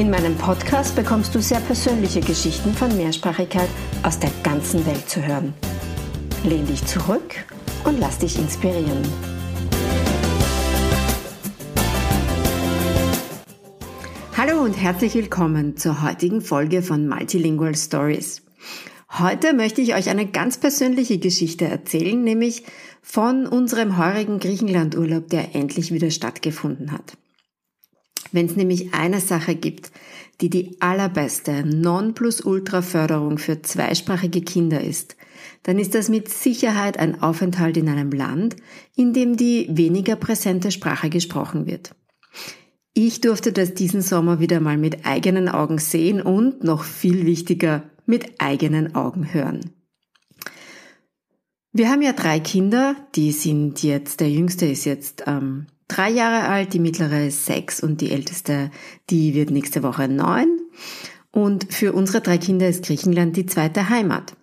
In meinem Podcast bekommst du sehr persönliche Geschichten von Mehrsprachigkeit aus der ganzen Welt zu hören. Lehn dich zurück und lass dich inspirieren. Hallo und herzlich willkommen zur heutigen Folge von Multilingual Stories. Heute möchte ich euch eine ganz persönliche Geschichte erzählen, nämlich von unserem heurigen Griechenlandurlaub, der endlich wieder stattgefunden hat. Wenn es nämlich eine Sache gibt, die die allerbeste Non-Plus-Ultra-Förderung für zweisprachige Kinder ist, dann ist das mit Sicherheit ein Aufenthalt in einem Land, in dem die weniger präsente Sprache gesprochen wird. Ich durfte das diesen Sommer wieder mal mit eigenen Augen sehen und, noch viel wichtiger, mit eigenen Augen hören. Wir haben ja drei Kinder, die sind jetzt, der jüngste ist jetzt ähm, drei Jahre alt, die mittlere ist sechs und die älteste, die wird nächste Woche neun. Und für unsere drei Kinder ist Griechenland die zweite Heimat.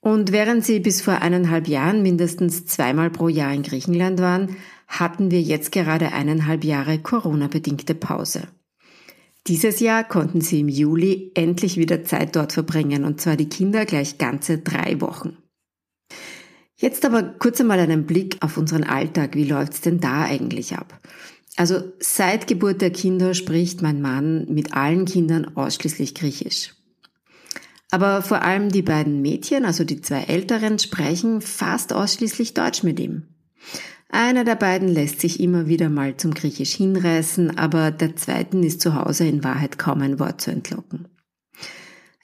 Und während sie bis vor eineinhalb Jahren mindestens zweimal pro Jahr in Griechenland waren, hatten wir jetzt gerade eineinhalb Jahre Corona-bedingte Pause. Dieses Jahr konnten sie im Juli endlich wieder Zeit dort verbringen, und zwar die Kinder gleich ganze drei Wochen. Jetzt aber kurz einmal einen Blick auf unseren Alltag. Wie läuft's denn da eigentlich ab? Also seit Geburt der Kinder spricht mein Mann mit allen Kindern ausschließlich Griechisch. Aber vor allem die beiden Mädchen, also die zwei Älteren, sprechen fast ausschließlich Deutsch mit ihm. Einer der beiden lässt sich immer wieder mal zum Griechisch hinreißen, aber der zweiten ist zu Hause in Wahrheit kaum ein Wort zu entlocken.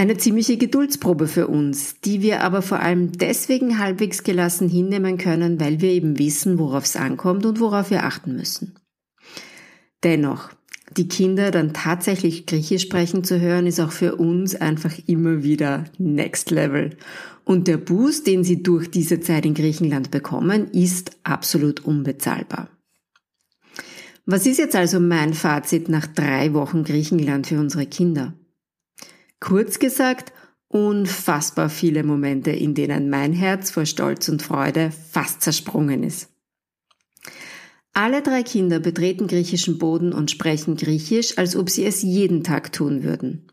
Eine ziemliche Geduldsprobe für uns, die wir aber vor allem deswegen halbwegs gelassen hinnehmen können, weil wir eben wissen, worauf es ankommt und worauf wir achten müssen. Dennoch, die Kinder dann tatsächlich Griechisch sprechen zu hören, ist auch für uns einfach immer wieder Next Level. Und der Boost, den sie durch diese Zeit in Griechenland bekommen, ist absolut unbezahlbar. Was ist jetzt also mein Fazit nach drei Wochen Griechenland für unsere Kinder? Kurz gesagt, unfassbar viele Momente, in denen mein Herz vor Stolz und Freude fast zersprungen ist. Alle drei Kinder betreten griechischen Boden und sprechen Griechisch, als ob sie es jeden Tag tun würden.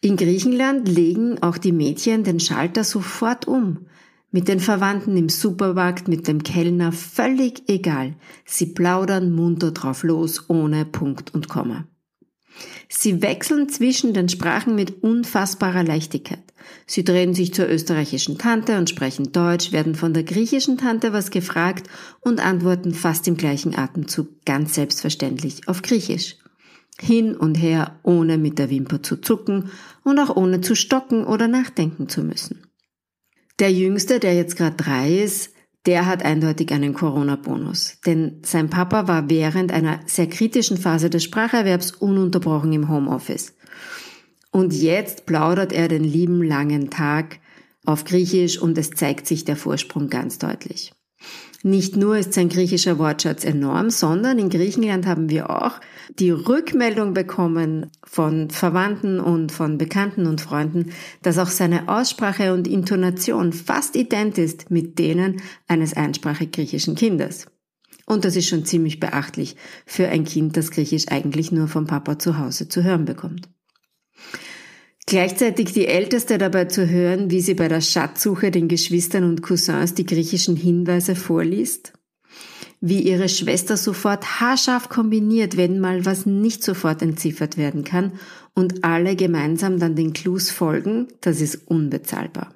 In Griechenland legen auch die Mädchen den Schalter sofort um. Mit den Verwandten im Supermarkt, mit dem Kellner, völlig egal. Sie plaudern munter drauf los, ohne Punkt und Komma. Sie wechseln zwischen den Sprachen mit unfassbarer Leichtigkeit. Sie drehen sich zur österreichischen Tante und sprechen Deutsch, werden von der griechischen Tante was gefragt und antworten fast im gleichen Atemzug ganz selbstverständlich auf Griechisch. Hin und her, ohne mit der Wimper zu zucken und auch ohne zu stocken oder nachdenken zu müssen. Der Jüngste, der jetzt gerade drei ist, der hat eindeutig einen Corona-Bonus. Denn sein Papa war während einer sehr kritischen Phase des Spracherwerbs ununterbrochen im Homeoffice. Und jetzt plaudert er den lieben langen Tag auf Griechisch und es zeigt sich der Vorsprung ganz deutlich. Nicht nur ist sein griechischer Wortschatz enorm, sondern in Griechenland haben wir auch die Rückmeldung bekommen von Verwandten und von Bekannten und Freunden, dass auch seine Aussprache und Intonation fast ident ist mit denen eines einsprachig griechischen Kindes. Und das ist schon ziemlich beachtlich für ein Kind, das Griechisch eigentlich nur vom Papa zu Hause zu hören bekommt. Gleichzeitig die Älteste dabei zu hören, wie sie bei der Schatzsuche den Geschwistern und Cousins die griechischen Hinweise vorliest, wie ihre Schwester sofort haarscharf kombiniert, wenn mal was nicht sofort entziffert werden kann und alle gemeinsam dann den Clues folgen, das ist unbezahlbar.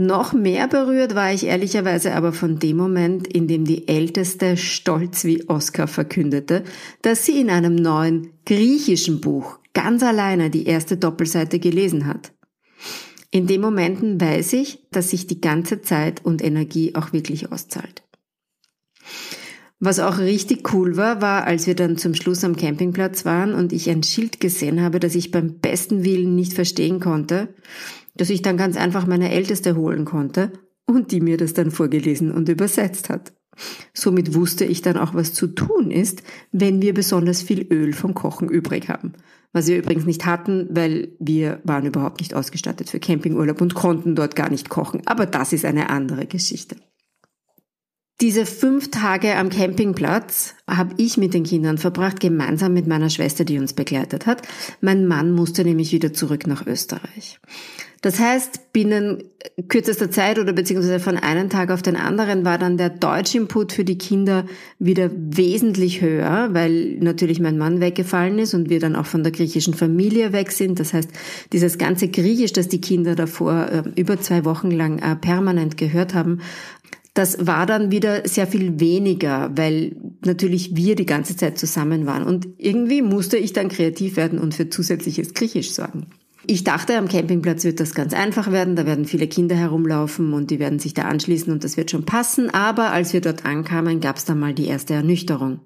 Noch mehr berührt war ich ehrlicherweise aber von dem Moment, in dem die Älteste stolz wie Oscar verkündete, dass sie in einem neuen griechischen Buch ganz alleine die erste Doppelseite gelesen hat. In den Momenten weiß ich, dass sich die ganze Zeit und Energie auch wirklich auszahlt. Was auch richtig cool war, war, als wir dann zum Schluss am Campingplatz waren und ich ein Schild gesehen habe, das ich beim besten Willen nicht verstehen konnte, dass ich dann ganz einfach meine Älteste holen konnte und die mir das dann vorgelesen und übersetzt hat. Somit wusste ich dann auch, was zu tun ist, wenn wir besonders viel Öl vom Kochen übrig haben. Was wir übrigens nicht hatten, weil wir waren überhaupt nicht ausgestattet für Campingurlaub und konnten dort gar nicht kochen. Aber das ist eine andere Geschichte. Diese fünf Tage am Campingplatz habe ich mit den Kindern verbracht, gemeinsam mit meiner Schwester, die uns begleitet hat. Mein Mann musste nämlich wieder zurück nach Österreich. Das heißt, binnen kürzester Zeit oder beziehungsweise von einem Tag auf den anderen war dann der Deutsch-Input für die Kinder wieder wesentlich höher, weil natürlich mein Mann weggefallen ist und wir dann auch von der griechischen Familie weg sind. Das heißt, dieses ganze Griechisch, das die Kinder davor äh, über zwei Wochen lang äh, permanent gehört haben, das war dann wieder sehr viel weniger, weil natürlich wir die ganze Zeit zusammen waren. Und irgendwie musste ich dann kreativ werden und für zusätzliches Griechisch sorgen. Ich dachte, am Campingplatz wird das ganz einfach werden, da werden viele Kinder herumlaufen und die werden sich da anschließen und das wird schon passen. Aber als wir dort ankamen, gab es dann mal die erste Ernüchterung.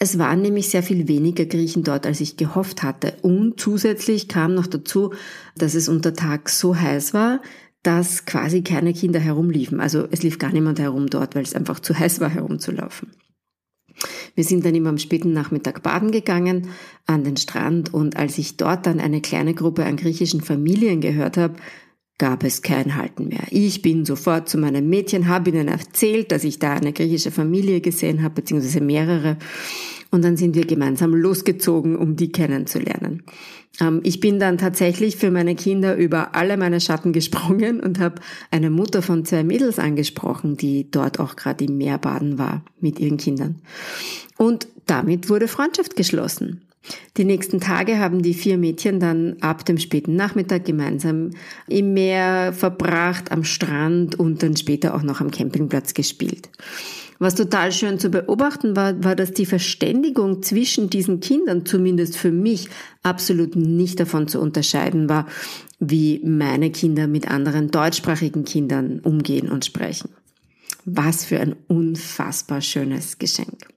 Es waren nämlich sehr viel weniger Griechen dort, als ich gehofft hatte. Und zusätzlich kam noch dazu, dass es unter Tag so heiß war, dass quasi keine Kinder herumliefen. Also es lief gar niemand herum dort, weil es einfach zu heiß war, herumzulaufen. Wir sind dann immer am späten Nachmittag baden gegangen an den Strand und als ich dort dann eine kleine Gruppe an griechischen Familien gehört habe, gab es kein Halten mehr. Ich bin sofort zu meinem Mädchen, habe ihnen erzählt, dass ich da eine griechische Familie gesehen habe, beziehungsweise mehrere. Und dann sind wir gemeinsam losgezogen, um die kennenzulernen. Ähm, ich bin dann tatsächlich für meine Kinder über alle meine Schatten gesprungen und habe eine Mutter von zwei Mädels angesprochen, die dort auch gerade im Meer baden war mit ihren Kindern. Und damit wurde Freundschaft geschlossen. Die nächsten Tage haben die vier Mädchen dann ab dem späten Nachmittag gemeinsam im Meer verbracht, am Strand und dann später auch noch am Campingplatz gespielt. Was total schön zu beobachten war, war, dass die Verständigung zwischen diesen Kindern, zumindest für mich, absolut nicht davon zu unterscheiden war, wie meine Kinder mit anderen deutschsprachigen Kindern umgehen und sprechen. Was für ein unfassbar schönes Geschenk.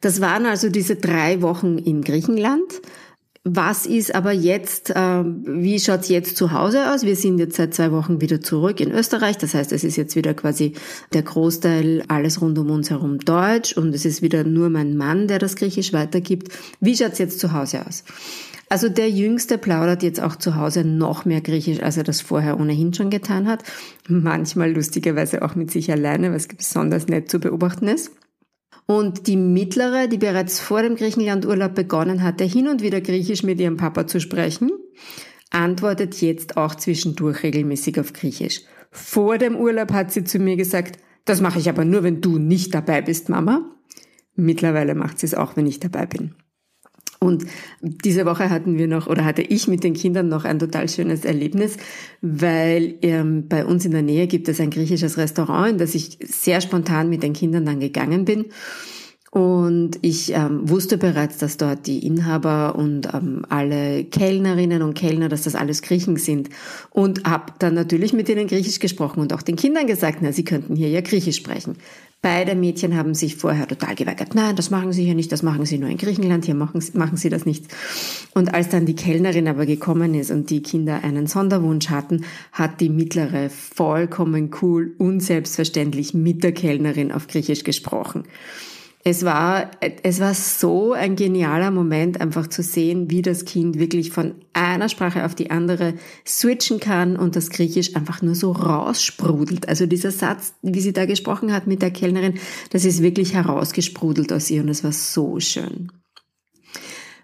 Das waren also diese drei Wochen in Griechenland. Was ist aber jetzt, äh, wie schaut's jetzt zu Hause aus? Wir sind jetzt seit zwei Wochen wieder zurück in Österreich. Das heißt, es ist jetzt wieder quasi der Großteil, alles rund um uns herum Deutsch und es ist wieder nur mein Mann, der das Griechisch weitergibt. Wie schaut's jetzt zu Hause aus? Also der Jüngste plaudert jetzt auch zu Hause noch mehr Griechisch, als er das vorher ohnehin schon getan hat. Manchmal lustigerweise auch mit sich alleine, was besonders nett zu beobachten ist. Und die mittlere, die bereits vor dem Griechenlandurlaub begonnen hatte, hin und wieder Griechisch mit ihrem Papa zu sprechen, antwortet jetzt auch zwischendurch regelmäßig auf Griechisch. Vor dem Urlaub hat sie zu mir gesagt, das mache ich aber nur, wenn du nicht dabei bist, Mama. Mittlerweile macht sie es auch, wenn ich dabei bin. Und diese Woche hatten wir noch, oder hatte ich mit den Kindern noch ein total schönes Erlebnis, weil ähm, bei uns in der Nähe gibt es ein griechisches Restaurant, in das ich sehr spontan mit den Kindern dann gegangen bin. Und ich ähm, wusste bereits, dass dort die Inhaber und ähm, alle Kellnerinnen und Kellner, dass das alles Griechen sind. Und habe dann natürlich mit ihnen Griechisch gesprochen und auch den Kindern gesagt, na, sie könnten hier ja Griechisch sprechen. Beide Mädchen haben sich vorher total geweigert. Nein, das machen sie hier nicht, das machen sie nur in Griechenland, hier machen, machen sie das nicht. Und als dann die Kellnerin aber gekommen ist und die Kinder einen Sonderwunsch hatten, hat die mittlere vollkommen cool und selbstverständlich mit der Kellnerin auf Griechisch gesprochen. Es war, es war so ein genialer Moment, einfach zu sehen, wie das Kind wirklich von einer Sprache auf die andere switchen kann und das Griechisch einfach nur so raussprudelt. Also dieser Satz, wie sie da gesprochen hat mit der Kellnerin, das ist wirklich herausgesprudelt aus ihr und es war so schön.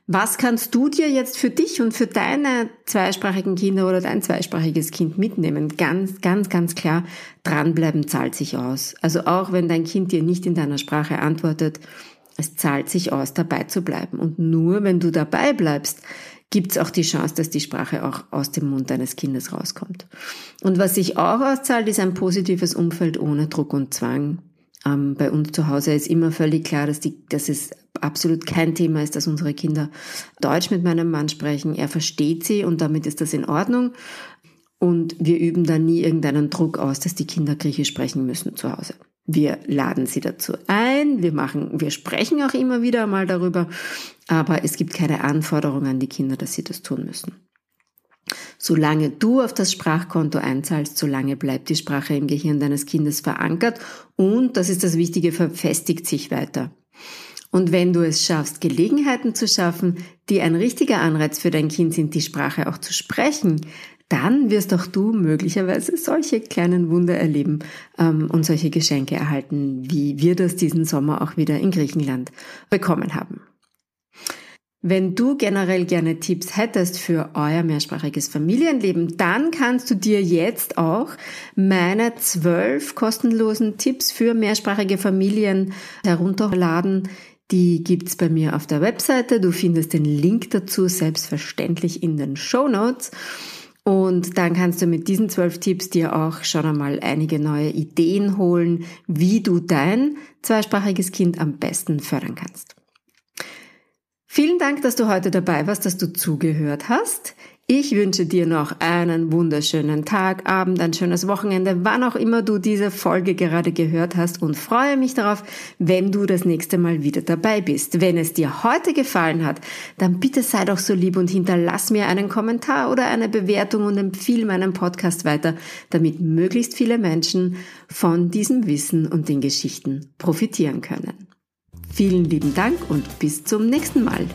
Was kannst du dir jetzt für dich und für deine zweisprachigen Kinder oder dein zweisprachiges Kind mitnehmen? Ganz, ganz, ganz klar, dranbleiben zahlt sich aus. Also auch wenn dein Kind dir nicht in deiner Sprache antwortet, es zahlt sich aus, dabei zu bleiben. Und nur wenn du dabei bleibst, gibt es auch die Chance, dass die Sprache auch aus dem Mund deines Kindes rauskommt. Und was sich auch auszahlt, ist ein positives Umfeld ohne Druck und Zwang. Ähm, bei uns zu Hause ist immer völlig klar, dass, die, dass es absolut kein Thema ist, dass unsere Kinder Deutsch mit meinem Mann sprechen. Er versteht sie und damit ist das in Ordnung. Und wir üben da nie irgendeinen Druck aus, dass die Kinder Griechisch sprechen müssen zu Hause. Wir laden sie dazu ein, wir machen, wir sprechen auch immer wieder mal darüber, aber es gibt keine Anforderung an die Kinder, dass sie das tun müssen. Solange du auf das Sprachkonto einzahlst, solange bleibt die Sprache im Gehirn deines Kindes verankert und, das ist das Wichtige, verfestigt sich weiter. Und wenn du es schaffst, Gelegenheiten zu schaffen, die ein richtiger Anreiz für dein Kind sind, die Sprache auch zu sprechen, dann wirst auch du möglicherweise solche kleinen Wunder erleben ähm, und solche Geschenke erhalten, wie wir das diesen Sommer auch wieder in Griechenland bekommen haben. Wenn du generell gerne Tipps hättest für euer mehrsprachiges Familienleben, dann kannst du dir jetzt auch meine zwölf kostenlosen Tipps für mehrsprachige Familien herunterladen. Die gibt's bei mir auf der Webseite. Du findest den Link dazu selbstverständlich in den Show Notes. Und dann kannst du mit diesen zwölf Tipps dir auch schon einmal einige neue Ideen holen, wie du dein zweisprachiges Kind am besten fördern kannst. Vielen Dank, dass du heute dabei warst, dass du zugehört hast. Ich wünsche dir noch einen wunderschönen Tag, Abend, ein schönes Wochenende, wann auch immer du diese Folge gerade gehört hast und freue mich darauf, wenn du das nächste Mal wieder dabei bist. Wenn es dir heute gefallen hat, dann bitte sei doch so lieb und hinterlass mir einen Kommentar oder eine Bewertung und empfehle meinen Podcast weiter, damit möglichst viele Menschen von diesem Wissen und den Geschichten profitieren können. Vielen lieben Dank und bis zum nächsten Mal.